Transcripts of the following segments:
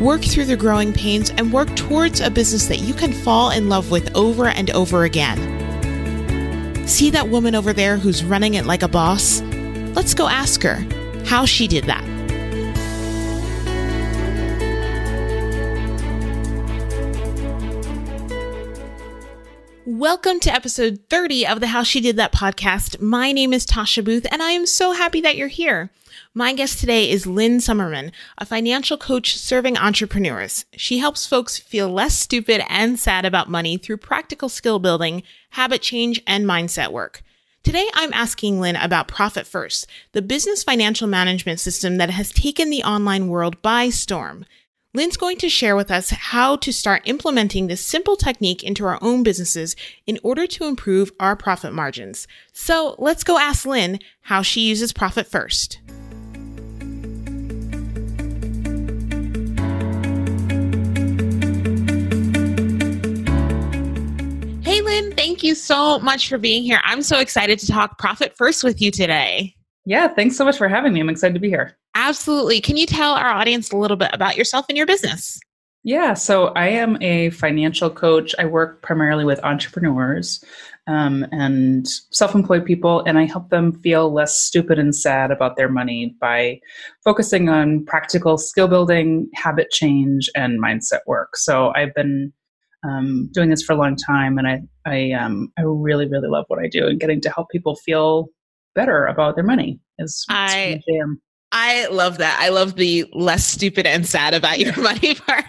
work through the growing pains, and work towards a business that you can fall in love with over and over again. See that woman over there who's running it like a boss? Let's go ask her how she did that. Welcome to episode 30 of the How She Did That podcast. My name is Tasha Booth, and I am so happy that you're here. My guest today is Lynn Summerman, a financial coach serving entrepreneurs. She helps folks feel less stupid and sad about money through practical skill building, habit change, and mindset work. Today, I'm asking Lynn about Profit First, the business financial management system that has taken the online world by storm. Lynn's going to share with us how to start implementing this simple technique into our own businesses in order to improve our profit margins. So let's go ask Lynn how she uses Profit First. Hey, Lynn, thank you so much for being here. I'm so excited to talk Profit First with you today. Yeah, thanks so much for having me. I'm excited to be here. Absolutely. Can you tell our audience a little bit about yourself and your business? Yeah, so I am a financial coach. I work primarily with entrepreneurs um, and self employed people, and I help them feel less stupid and sad about their money by focusing on practical skill building, habit change, and mindset work. So I've been um, doing this for a long time, and I I um, I really really love what I do, and getting to help people feel better about their money is I I love that. I love the less stupid and sad about your money part.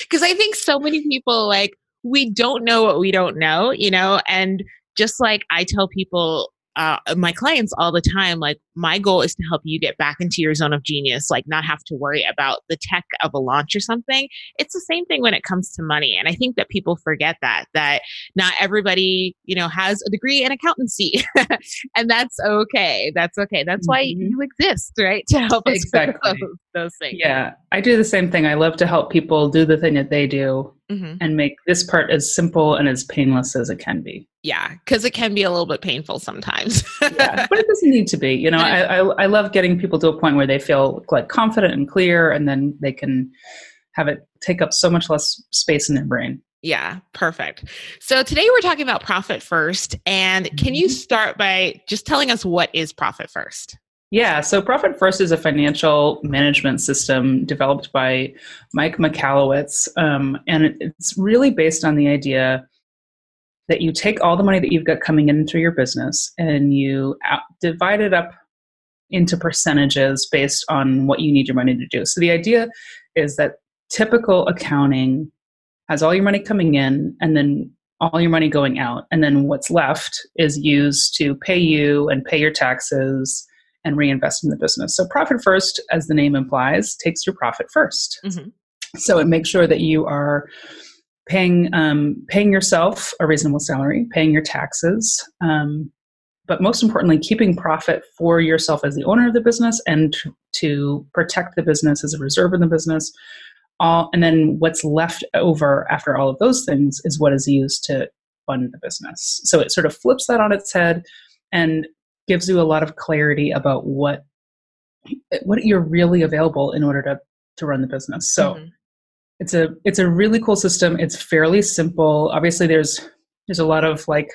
Because I think so many people like, we don't know what we don't know, you know? And just like I tell people uh, my clients all the time like my goal is to help you get back into your zone of genius like not have to worry about the tech of a launch or something it's the same thing when it comes to money and i think that people forget that that not everybody you know has a degree in accountancy and that's okay that's okay that's why mm-hmm. you exist right to help us exactly. those, those, things yeah i do the same thing i love to help people do the thing that they do mm-hmm. and make this part as simple and as painless as it can be yeah because it can be a little bit painful sometimes yeah, but it doesn't need to be you know I, I, I love getting people to a point where they feel like confident and clear and then they can have it take up so much less space in their brain yeah, perfect. So today we're talking about Profit First. And can you mm-hmm. start by just telling us what is Profit First? Yeah, so Profit First is a financial management system developed by Mike Michalowicz. Um, and it's really based on the idea that you take all the money that you've got coming in through your business and you out, divide it up into percentages based on what you need your money to do. So the idea is that typical accounting has all your money coming in and then all your money going out. And then what's left is used to pay you and pay your taxes and reinvest in the business. So profit first, as the name implies, takes your profit 1st mm-hmm. So it makes sure that you are paying um, paying yourself a reasonable salary, paying your taxes, um, but most importantly, keeping profit for yourself as the owner of the business and to, to protect the business as a reserve in the business. All, and then what's left over after all of those things is what is used to fund the business. So it sort of flips that on its head and gives you a lot of clarity about what what you're really available in order to to run the business. So mm-hmm. it's a it's a really cool system. It's fairly simple. Obviously there's there's a lot of like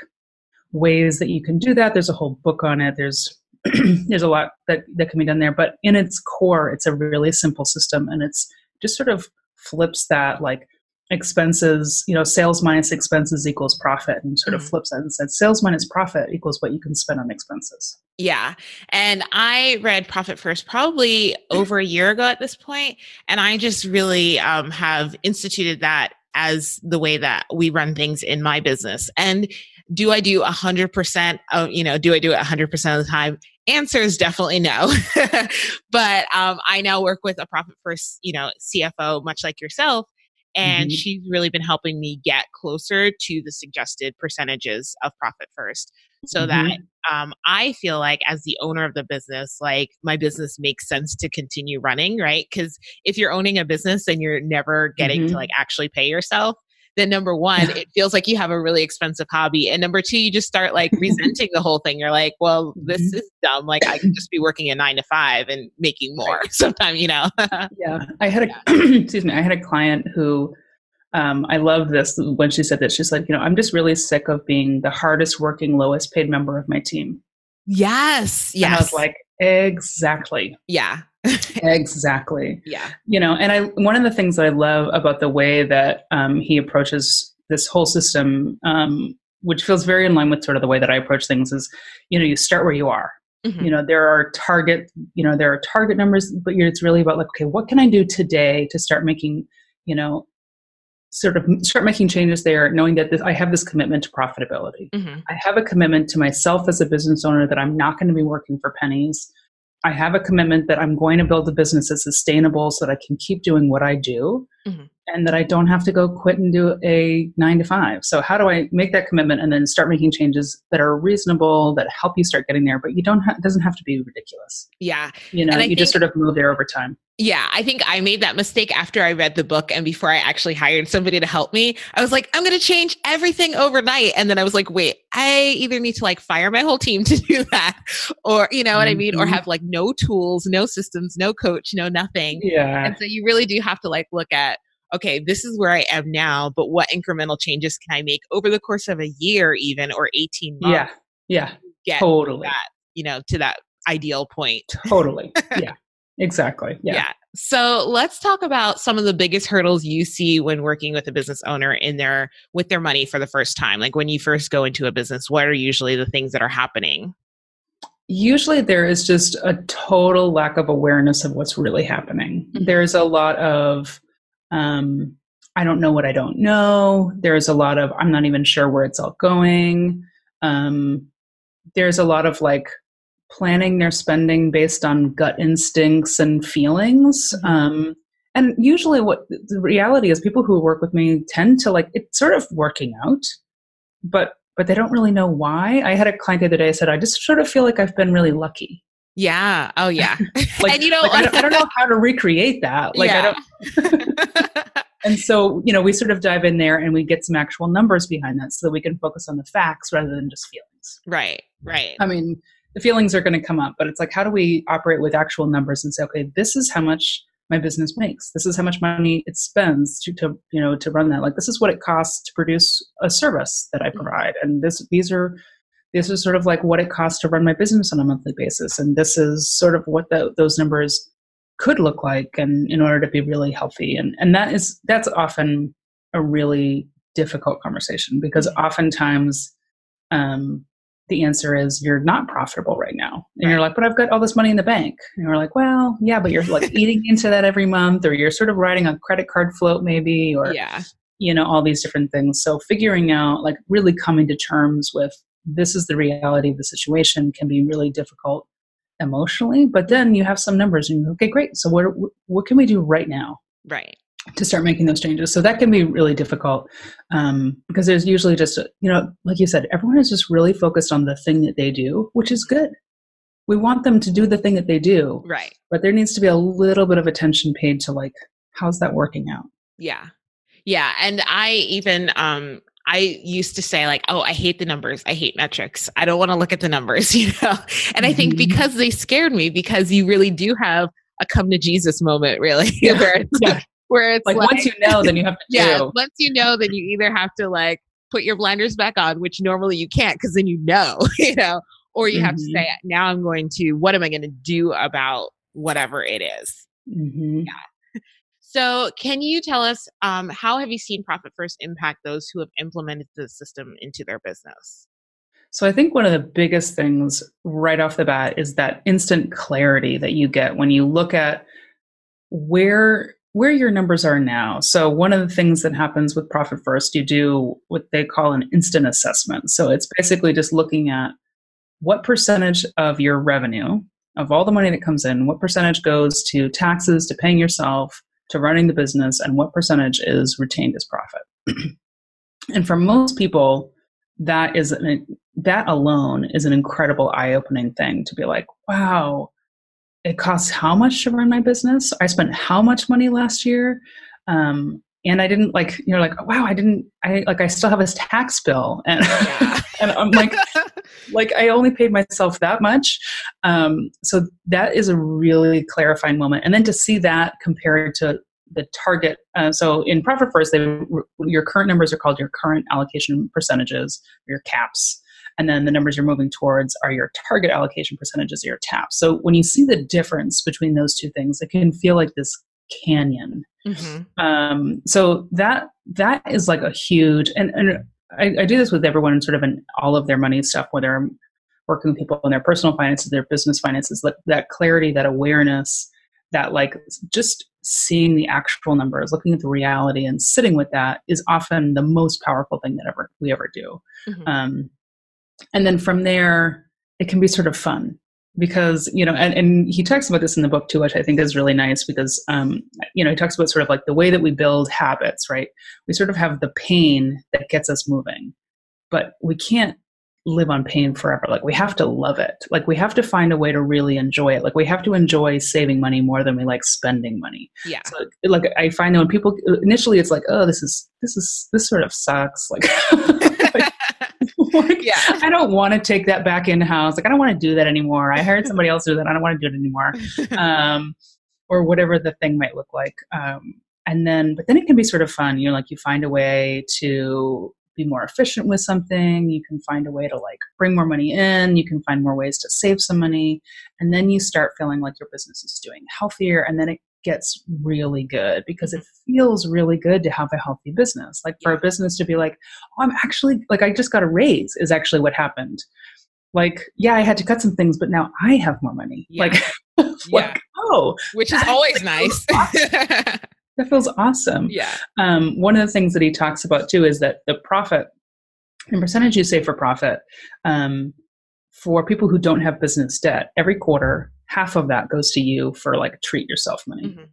ways that you can do that. There's a whole book on it. There's there's a lot that that can be done there, but in its core it's a really simple system and it's just sort of flips that like expenses, you know, sales minus expenses equals profit and sort of mm. flips that and says sales minus profit equals what you can spend on expenses. Yeah. And I read Profit First probably over a year ago at this point, And I just really um, have instituted that as the way that we run things in my business. And do I do 100%? Of, you know, do I do it 100% of the time? Answer is definitely no. but um, I now work with a Profit First, you know, CFO, much like yourself And Mhm. she's really been helping me get closer to the suggested percentages of profit first so that um, I feel like as the owner of the business, like my business makes sense to continue running, right? Because if you're owning a business and you're never getting to Mhm. like actually pay yourself, then number one, it feels like you have a really expensive hobby. And number two, you just start like resenting the whole thing. You're like, well, this Mhm. is dumb. Like I can just be working a nine to five and making more sometime, you know? Yeah, I had a excuse me. I had a client who um, I love this when she said that. She's like, you know, I'm just really sick of being the hardest working, lowest paid member of my team. yes. Yes. And I was like, exactly, yeah. exactly. Yeah. You know, and I one of the things that I love about the way that um, he approaches this whole system, um, which feels very in line with sort of the way that I approach things, is you know, you start where you are. Mhm. you know there are target you know there are target numbers but it's really about like okay what can i do today to start making you know sort of start making changes there knowing that this, i have this commitment to profitability Mhm. i have a commitment to myself as a business owner that i'm not going to be working for pennies i have a commitment that i'm going to build a business that's sustainable so that i can keep doing what i do Mhm. and that i don't have to go quit and do a nine to five so how do i make that commitment and then start making changes that are reasonable that help you start getting there but you don't ha- it doesn't have to be ridiculous Yeah. you know you just sort of move there over time Yeah, I think I made that mistake after I read the book and before I actually hired somebody to help me. I was like, I'm going to change everything overnight. And then I was like, wait, I either need to like fire my whole team to do that or, you know what I mean? Or Mhm. have like no tools, no systems, no coach, no nothing. yeah And so you really do have to like look at, okay, this is where I am now, but what incremental changes can I make over the course of a year, even or 18 months? yeah yeah Get totally that, you know, to that ideal point. totally yeah exactly yeah. Yeah. So let's talk about some of the biggest hurdles you see when working with a business owner in their with their money for the first time. Like when you first go into a business, what are usually the things that are happening? usually there is just a total lack of awareness of what's really happening Mhm. there's a lot of um, i don't know what i don't know. There's a lot of i'm not even sure where it's all going. Um, there's a lot of like planning their spending based on gut instincts and feelings. Mhm. um, and usually what the reality is people who work with me tend to like it's sort of working out but but they don't really know why. I had a client the other day said i just sort of feel like i've been really lucky Yeah. Oh yeah. like, and you know, like, I, don't, I don't know how to recreate that like i Yeah. don't and so you know we sort of dive in there and we get some actual numbers behind that so that we can focus on the facts rather than just feelings right. Right. i mean the feelings are going to come up but it's like how do we operate with actual numbers and say okay this is how much my business makes this is how much money it spends to, to you know to run that like this is what it costs to produce a service that i mm-hmm. provide and this these are this is sort of like what it costs to run my business on a monthly basis. And this is sort of what the, those numbers could look like and in order to be really healthy. And and that is that's often a really difficult conversation because oftentimes um, the answer is you're not profitable right now. And you're like but i've got all this money in the bank. And you're like well yeah but you're like eating into that every month or you're sort of riding a credit card float maybe or yeah. you know all these different things. So figuring out like really coming to terms with this is the reality of the situation can be really difficult emotionally but then you have some numbers and you go, okay great so what what can we do right now Right. to start making those changes so that can be really difficult um, because there's usually just a, you know like you said everyone is just really focused on the thing that they do which is good we want them to do the thing that they do Right. but there needs to be a little bit of attention paid to like how's that working out Yeah. Yeah. And I even um I used to say like, oh, I hate the numbers. I hate metrics. I don't want to look at the numbers, you know. And I think Mhm. because they scared me, because you really do have a come to Jesus moment, really, Yeah. where it's Yeah. where it's like, like, once you know then you have to yeah, do once you know, then you either have to like put your blinders back on, which normally you can't because then you know, you know, or you have to Mhm. say, now I'm going to, what am I going to do about whatever it is? Mhm. So, can you tell us um, how have you seen Profit First impact those who have implemented the system into their business? So I think one of the biggest things right off the bat is that instant clarity that you get when you look at where where your numbers are now. So one of the things that happens with Profit First, you do what they call an instant assessment. So it's basically just looking at what percentage of your revenue, of all the money that comes in, what percentage goes to taxes, to paying yourself, to running the business and what percentage is retained as profit. and for most people, that is an, that alone is an incredible eye-opening thing to be like, wow, it costs how much to run my business? I spent how much money last year? Um, and I didn't like, you're like, wow, I didn't, I like, I still have this tax bill. And, yeah. and I'm like, like I only paid myself that much. Um, so that is a really clarifying moment. And then to see that compared to the target. Uh, so in Profit First, they, your current numbers are called your current allocation percentages, your caps. And then the numbers you're moving towards are your target allocation percentages, or your TAPs. So when you see the difference between those two things, it can feel like this canyon. Mm-hmm. Um, so that that is like a huge and, and I, I, do this with everyone sort of in all of their money stuff, whether I'm working with people in their personal finances, their business finances, that, that clarity, that awareness, that like just seeing the actual numbers, looking at the reality and sitting with that is often the most powerful thing that ever we ever do. Mm-hmm. Um, and then from there, it can be sort of fun because you know and, and he talks about this in the book too which i think is really nice because um, you know he talks about sort of like the way that we build habits right? We sort of have the pain that gets us moving but we can't live on pain forever. Like we have to love it. Like we have to find a way to really enjoy it. Like we have to enjoy saving money more than we like spending money. Yeah. So, like i find that when people initially it's like oh this is this is this sort of sucks. Like like, yeah. I don't want to take that back in house. Like, I don't want to do that anymore. I hired somebody else to do that. I don't want to do it anymore. Um, or whatever the thing might look like. Um, and then, but then it can be sort of fun. You know, like you find a way to be more efficient with something. You can find a way to like bring more money in. You can find more ways to save some money. And then you start feeling like your business is doing healthier. And then it gets really good because it feels really good to have a healthy business. Like for a business to be like, oh, I'm actually like I just got a raise is actually what happened. Like, yeah, I had to cut some things, but now I have more money. Yeah. Like, like, oh, which is always nice. that feels awesome. Yeah. Um, one of the things that he talks about too is that the profit and percentage you save for profit um, for people who don't have business debt every quarter half of that goes to you for like treat yourself money, mm-hmm.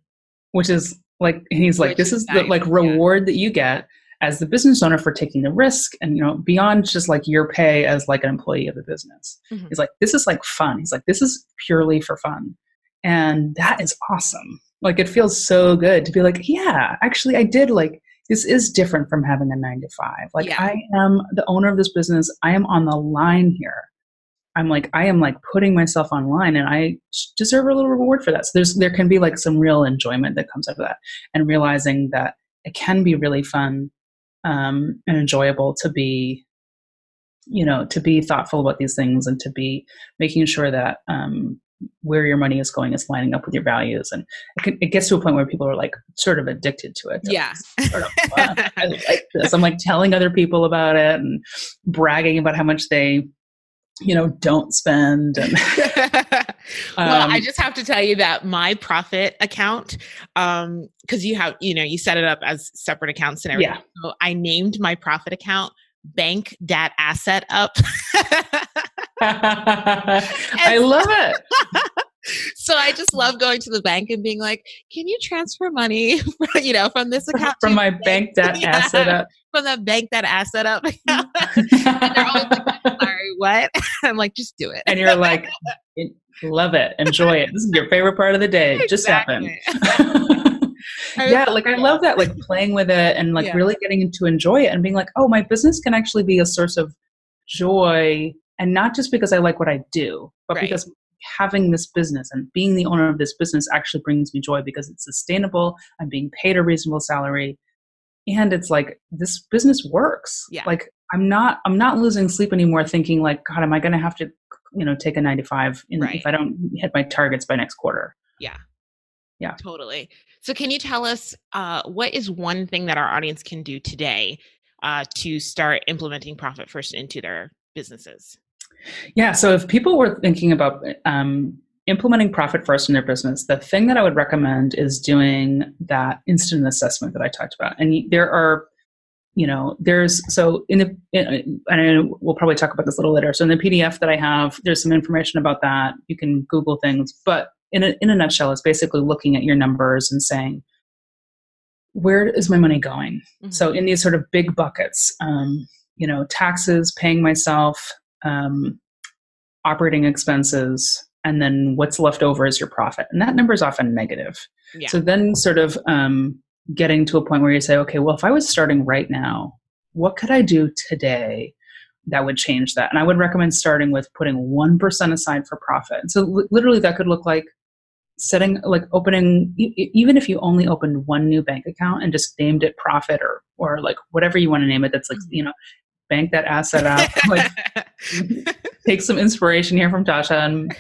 which is like he's like which this is, nice. the like reward yeah. that you get as the business owner for taking the risk and you know beyond just like your pay as like an employee of the business. Mm-hmm. He's like this is like fun. He's like this is purely for fun. And that is awesome. Like it feels so good to be like, yeah, actually I did like this is different from having a 9 to 5. Like yeah. I am the owner of this business. I am on the line here. I'm like, I am like putting myself online and I deserve a little reward for that. So there's, there can be like some real enjoyment that comes out of that and realizing that it can be really fun um, and enjoyable to be, you know, to be thoughtful about these things and to be making sure that um, where your money is going is lining up with your values. And it, can, it gets to a point where people are like sort of addicted to it. yeah. Sort of, I like this. I'm like telling other people about it and bragging about how much they you know don't spend and well i um, just have to tell you that my profit account um because you have you know you set it up as separate accounts and everything. Yeah. so i named my profit account bank dat asset up. I love it. so I just love going to the bank and being like, "Can you transfer money, from, you know, from this account from my bank that yeah, asset up. From the bank that asset up?" and they're always like, "Sorry, what?" I'm like, "Just do it." and you're like, "Love it, enjoy it. This is your favorite part of the day. It just happened." yeah, like I love that, like playing with it and like yeah. really getting to enjoy it and being like, "Oh, my business can actually be a source of joy." And not just because I like what I do, but right. because having this business and being the owner of this business actually brings me joy because it's sustainable. I'm being paid a reasonable salary. And it's like this business works. Yeah. Like I'm not I'm not losing sleep anymore thinking like, God, am I gonna have to, you know, take a 95 in, right. if I don't hit my targets by next quarter? Yeah. Yeah. Totally. So can you tell us uh, what is one thing that our audience can do today uh, to start implementing profit first into their businesses? Yeah. So if people were thinking about um, implementing profit first in their business, the thing that I would recommend is doing that instant assessment that I talked about. And there are, you know, there's so in the, in, and we'll probably talk about this a little later. So in the PDF that I have, there's some information about that. You can Google things, but in a, in a nutshell, it's basically looking at your numbers and saying, where is my money going? Mm-hmm. So in these sort of big buckets, um, you know, taxes, paying myself, um, operating expenses, and then what's left over is your profit. And that number is often negative. yeah. So then sort of um, getting to a point where you say, okay, well, if I was starting right now, what could I do today that would change that? And I would recommend starting with putting 1% aside for profit. And so li- literally that could look like setting, like opening, e- even if you only opened one new bank account and just named it profit or, or like whatever you want to name it, that's like, you know, bank that asset out, like take some inspiration here from Tasha and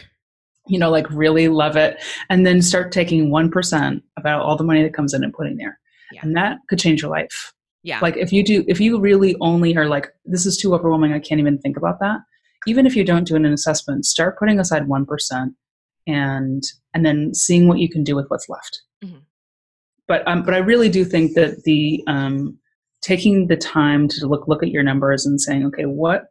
you know like really love it and then start taking 1% about all the money that comes in and putting there Yeah. and that could change your life yeah. like if you do if you really only are like this is too overwhelming i can't even think about that even if you don't do an assessment start putting aside 1% and and then seeing what you can do with what's left Mhm. but um but i really do think that the um taking the time to look look at your numbers and saying okay what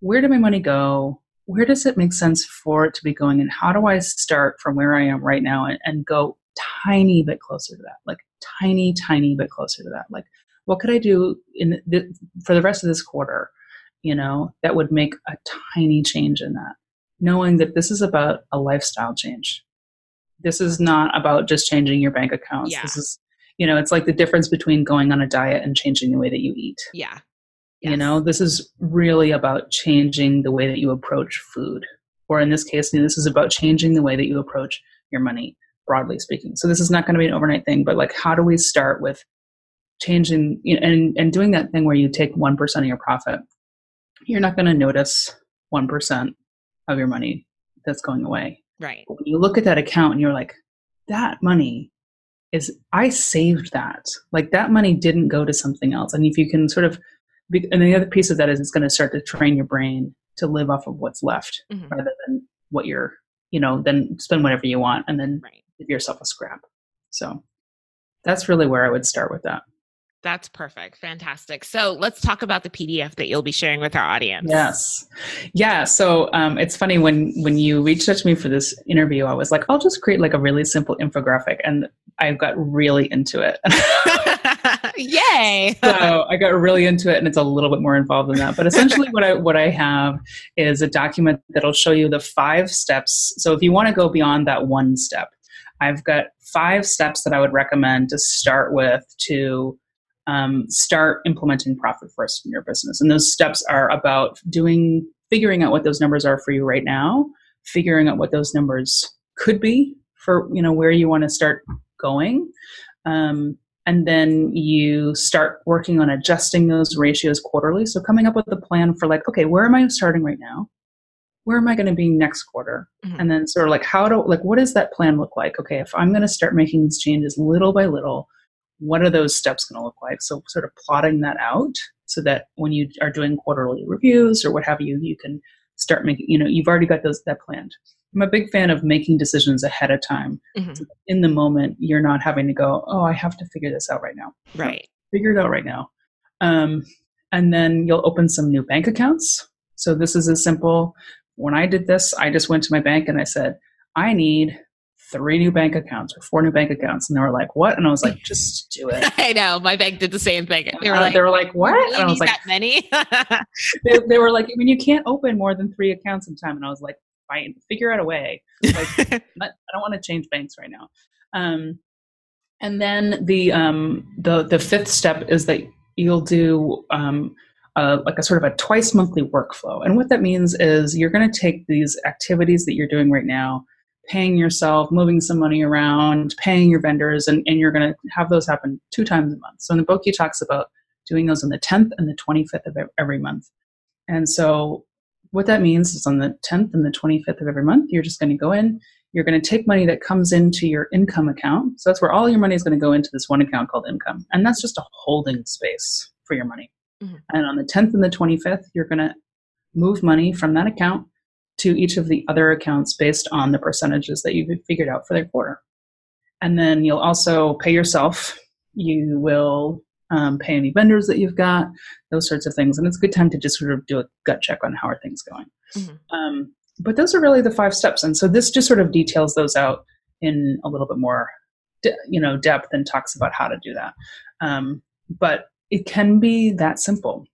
where did my money go where does it make sense for it to be going and how do i start from where i am right now and, and go tiny bit closer to that? Like tiny tiny bit closer to that. Like what could i do in the, for the rest of this quarter you know that would make a tiny change in that? Knowing that this is about a lifestyle change. This is not about just changing your bank accounts. Yeah. this is you know it's like the difference between going on a diet and changing the way that you eat. Yeah. You know, this is really about changing the way that you approach food. Or in this case, this is about changing the way that you approach your money, broadly speaking. So this is not going to be an overnight thing, but like, how do we start with changing you know, and, and doing that thing where you take 1% of your profit? You're not going to notice 1% of your money that's going away. Right. But when you look at that account and you're like, that money is, I saved that. Like that money didn't go to something else. And if you can sort of, and the other piece of that is it's going to start to train your brain to live off of what's left Mhm. rather than what you're, you know, then spend whatever you want and then Right. give yourself a scrap. So that's really where I would start with that. That's perfect. Fantastic. So let's talk about the PDF that you'll be sharing with our audience. Yes. Yeah. So um, it's funny when when you reached out to me for this interview, I was like, I'll just create like a really simple infographic, and I got really into it. Yay. so I got really into it, and it's a little bit more involved than that. But essentially, what I what I have is a document that'll show you the five steps. So if you want to go beyond that one step, I've got five steps that I would recommend to start with to um, start implementing profit first in your business. And those steps are about doing figuring out what those numbers are for you right now, figuring out what those numbers could be for you know where you want to start going. Um, and then you start working on adjusting those ratios quarterly. So coming up with a plan for like, okay, where am I starting right now? Where am I going to be next quarter? Mhm. And then sort of like how do like what does that plan look like? Okay, if I'm going to start making these changes little by little, what are those steps going to look like? So sort of plotting that out so that when you are doing quarterly reviews or what have you, you can start making, you know, you've already got those that planned. I'm a big fan of making decisions ahead of time. Mhm. So in the moment, you're not having to go, oh, I have to figure this out right now Right. figure it out right now. Um, and then you'll open some new bank accounts. So this is as simple. When I did this, I just went to my bank and I said, I need three new bank accounts or four new bank accounts. And they were like, what? And I was like, just do it. I know. My bank did the same thing. They were Uh, like, they were like, what? "Really And I was like, that many? they, they were like, I mean, you can't open more than three accounts in time. And I was like, fine, figure out a way. Like, not, I don't want to change banks right now. Um, and then the um, the the fifth step is that you'll do um, uh, like a sort of a twice monthly workflow. And what that means is you're going to take these activities that you're doing right now, paying yourself, moving some money around, paying your vendors, and, and you're going to have those happen two times a month. So in the book, he talks about doing those on the 10th and the 25th of every month. And so what that means is on the 10th and the 25th of every month, you're just going to go in, you're going to take money that comes into your income account. So that's where all your money is going to go into this one account called income. And that's just a holding space for your money. Mhm. And on the 10th and the 25th, you're going to move money from that account to each of the other accounts based on the percentages that you've figured out for the quarter. And then you'll also pay yourself. You will um, pay any vendors that you've got, those sorts of things. And it's a good time to just sort of do a gut check on how are things going. Mhm. Um, but those are really the five steps. And so this just sort of details those out in a little bit more de- you know depth and talks about how to do that. Um, but it can be that simple.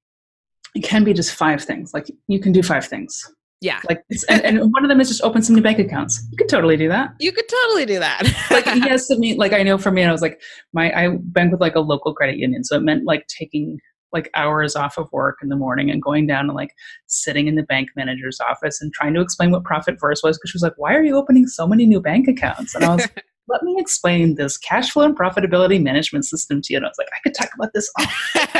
It can be just five things. Like you can do five things. Yeah. Like, and, and one of them is just open some new bank accounts. You could totally do that. You could totally do that. like yes, I mean, like I know for me, and I was like, my I bank with like a local credit union, so it meant like taking like hours off of work in the morning and going down and like sitting in the bank manager's office and trying to explain what profit first was because she was like, why are you opening so many new bank accounts? And I was. like, Let me explain this cash flow and profitability management system to you. And I was like, I could talk about this all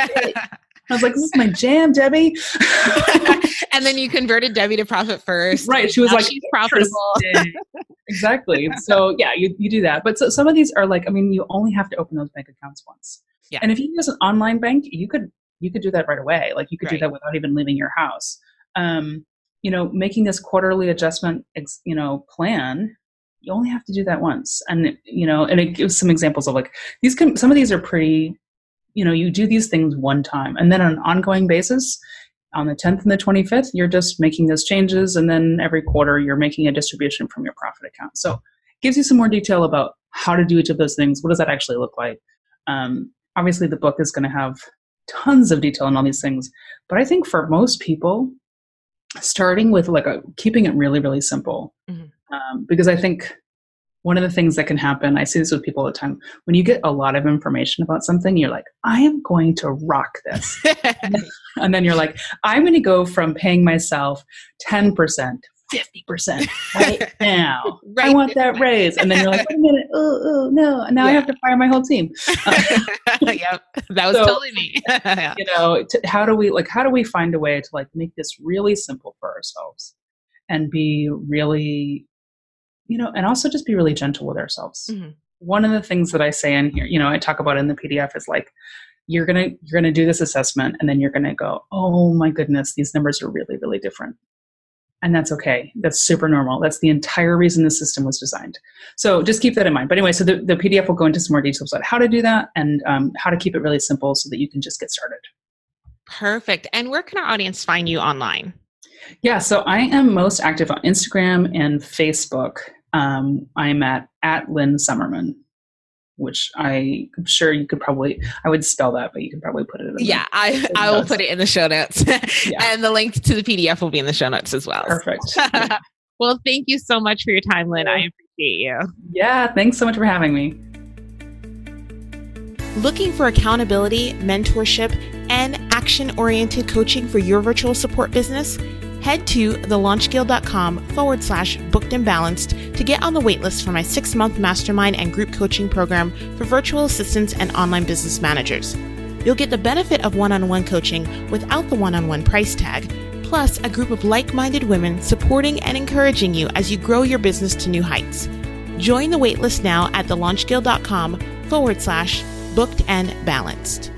day. I was like, this is my jam, Debbie. and then you converted Debbie to profit first. Right. She was like, she's profitable. Exactly. So yeah, you, you do that. But so some of these are like, I mean, you only have to open those bank accounts once. Yeah. And if you use an online bank, you could you could do that right away. Like you could do that without even leaving your house. Um, you know, making this quarterly adjustment, ex- you know, plan. You only have to do that once, and you know, and it gives some examples of like these. Can some of these are pretty. You know, you do these things one time, and then on an ongoing basis, on the 10th and the 25th, you're just making those changes. And then every quarter, you're making a distribution from your profit account. So it gives you some more detail about how to do each of those things. What does that actually look like? Um, obviously, the book is going to have tons of detail on all these things. But I think for most people, starting with like a keeping it really, really simple, Mhm. um, because I think one of the things that can happen, I see this with people all the time, when you get a lot of information about something, you're like, I am going to rock this. And then you're like, I'm going to go from paying myself 10% 50% right now. I want that raise. And then you're like, wait a minute. Oh, oh, no. Now I have to fire my whole team. Uh, yep. That was So- totally me. Yeah. You know, to, how do we, like, how do we find a way to, like, make this really simple for ourselves and be really, you know, and also just be really gentle with ourselves. Mhm. One of the things that I say in here, you know, I talk about in the PDF is like, you're gonna you're gonna do this assessment and then you're gonna go oh my goodness these numbers are really really different and that's okay that's super normal that's the entire reason the system was designed so just keep that in mind but anyway so the, the pdf will go into some more details about how to do that and um, how to keep it really simple so that you can just get started Perfect. And where can our audience find you online? yeah so i am most active on instagram and facebook um, i'm at at lynn summerman which i'm sure you could probably i would spell that but you could probably put it in the- Yeah, I, show I will put it in the show notes. Yeah. And the link to the PDF will be in the show notes as well. perfect well, thank you so much for your time, Lynn. I appreciate you. Yeah, thanks so much for having me. Looking for accountability, mentorship, and action oriented coaching for your virtual support business? Head to thelaunchguild.com forward slash booked and balanced to get on the waitlist for my six month mastermind and group coaching program for virtual assistants and online business managers. You'll get the benefit of one on one coaching without the one on one price tag, plus a group of like minded women supporting and encouraging you as you grow your business to new heights. Join the waitlist now at thelaunchguild.com forward slash booked and balanced.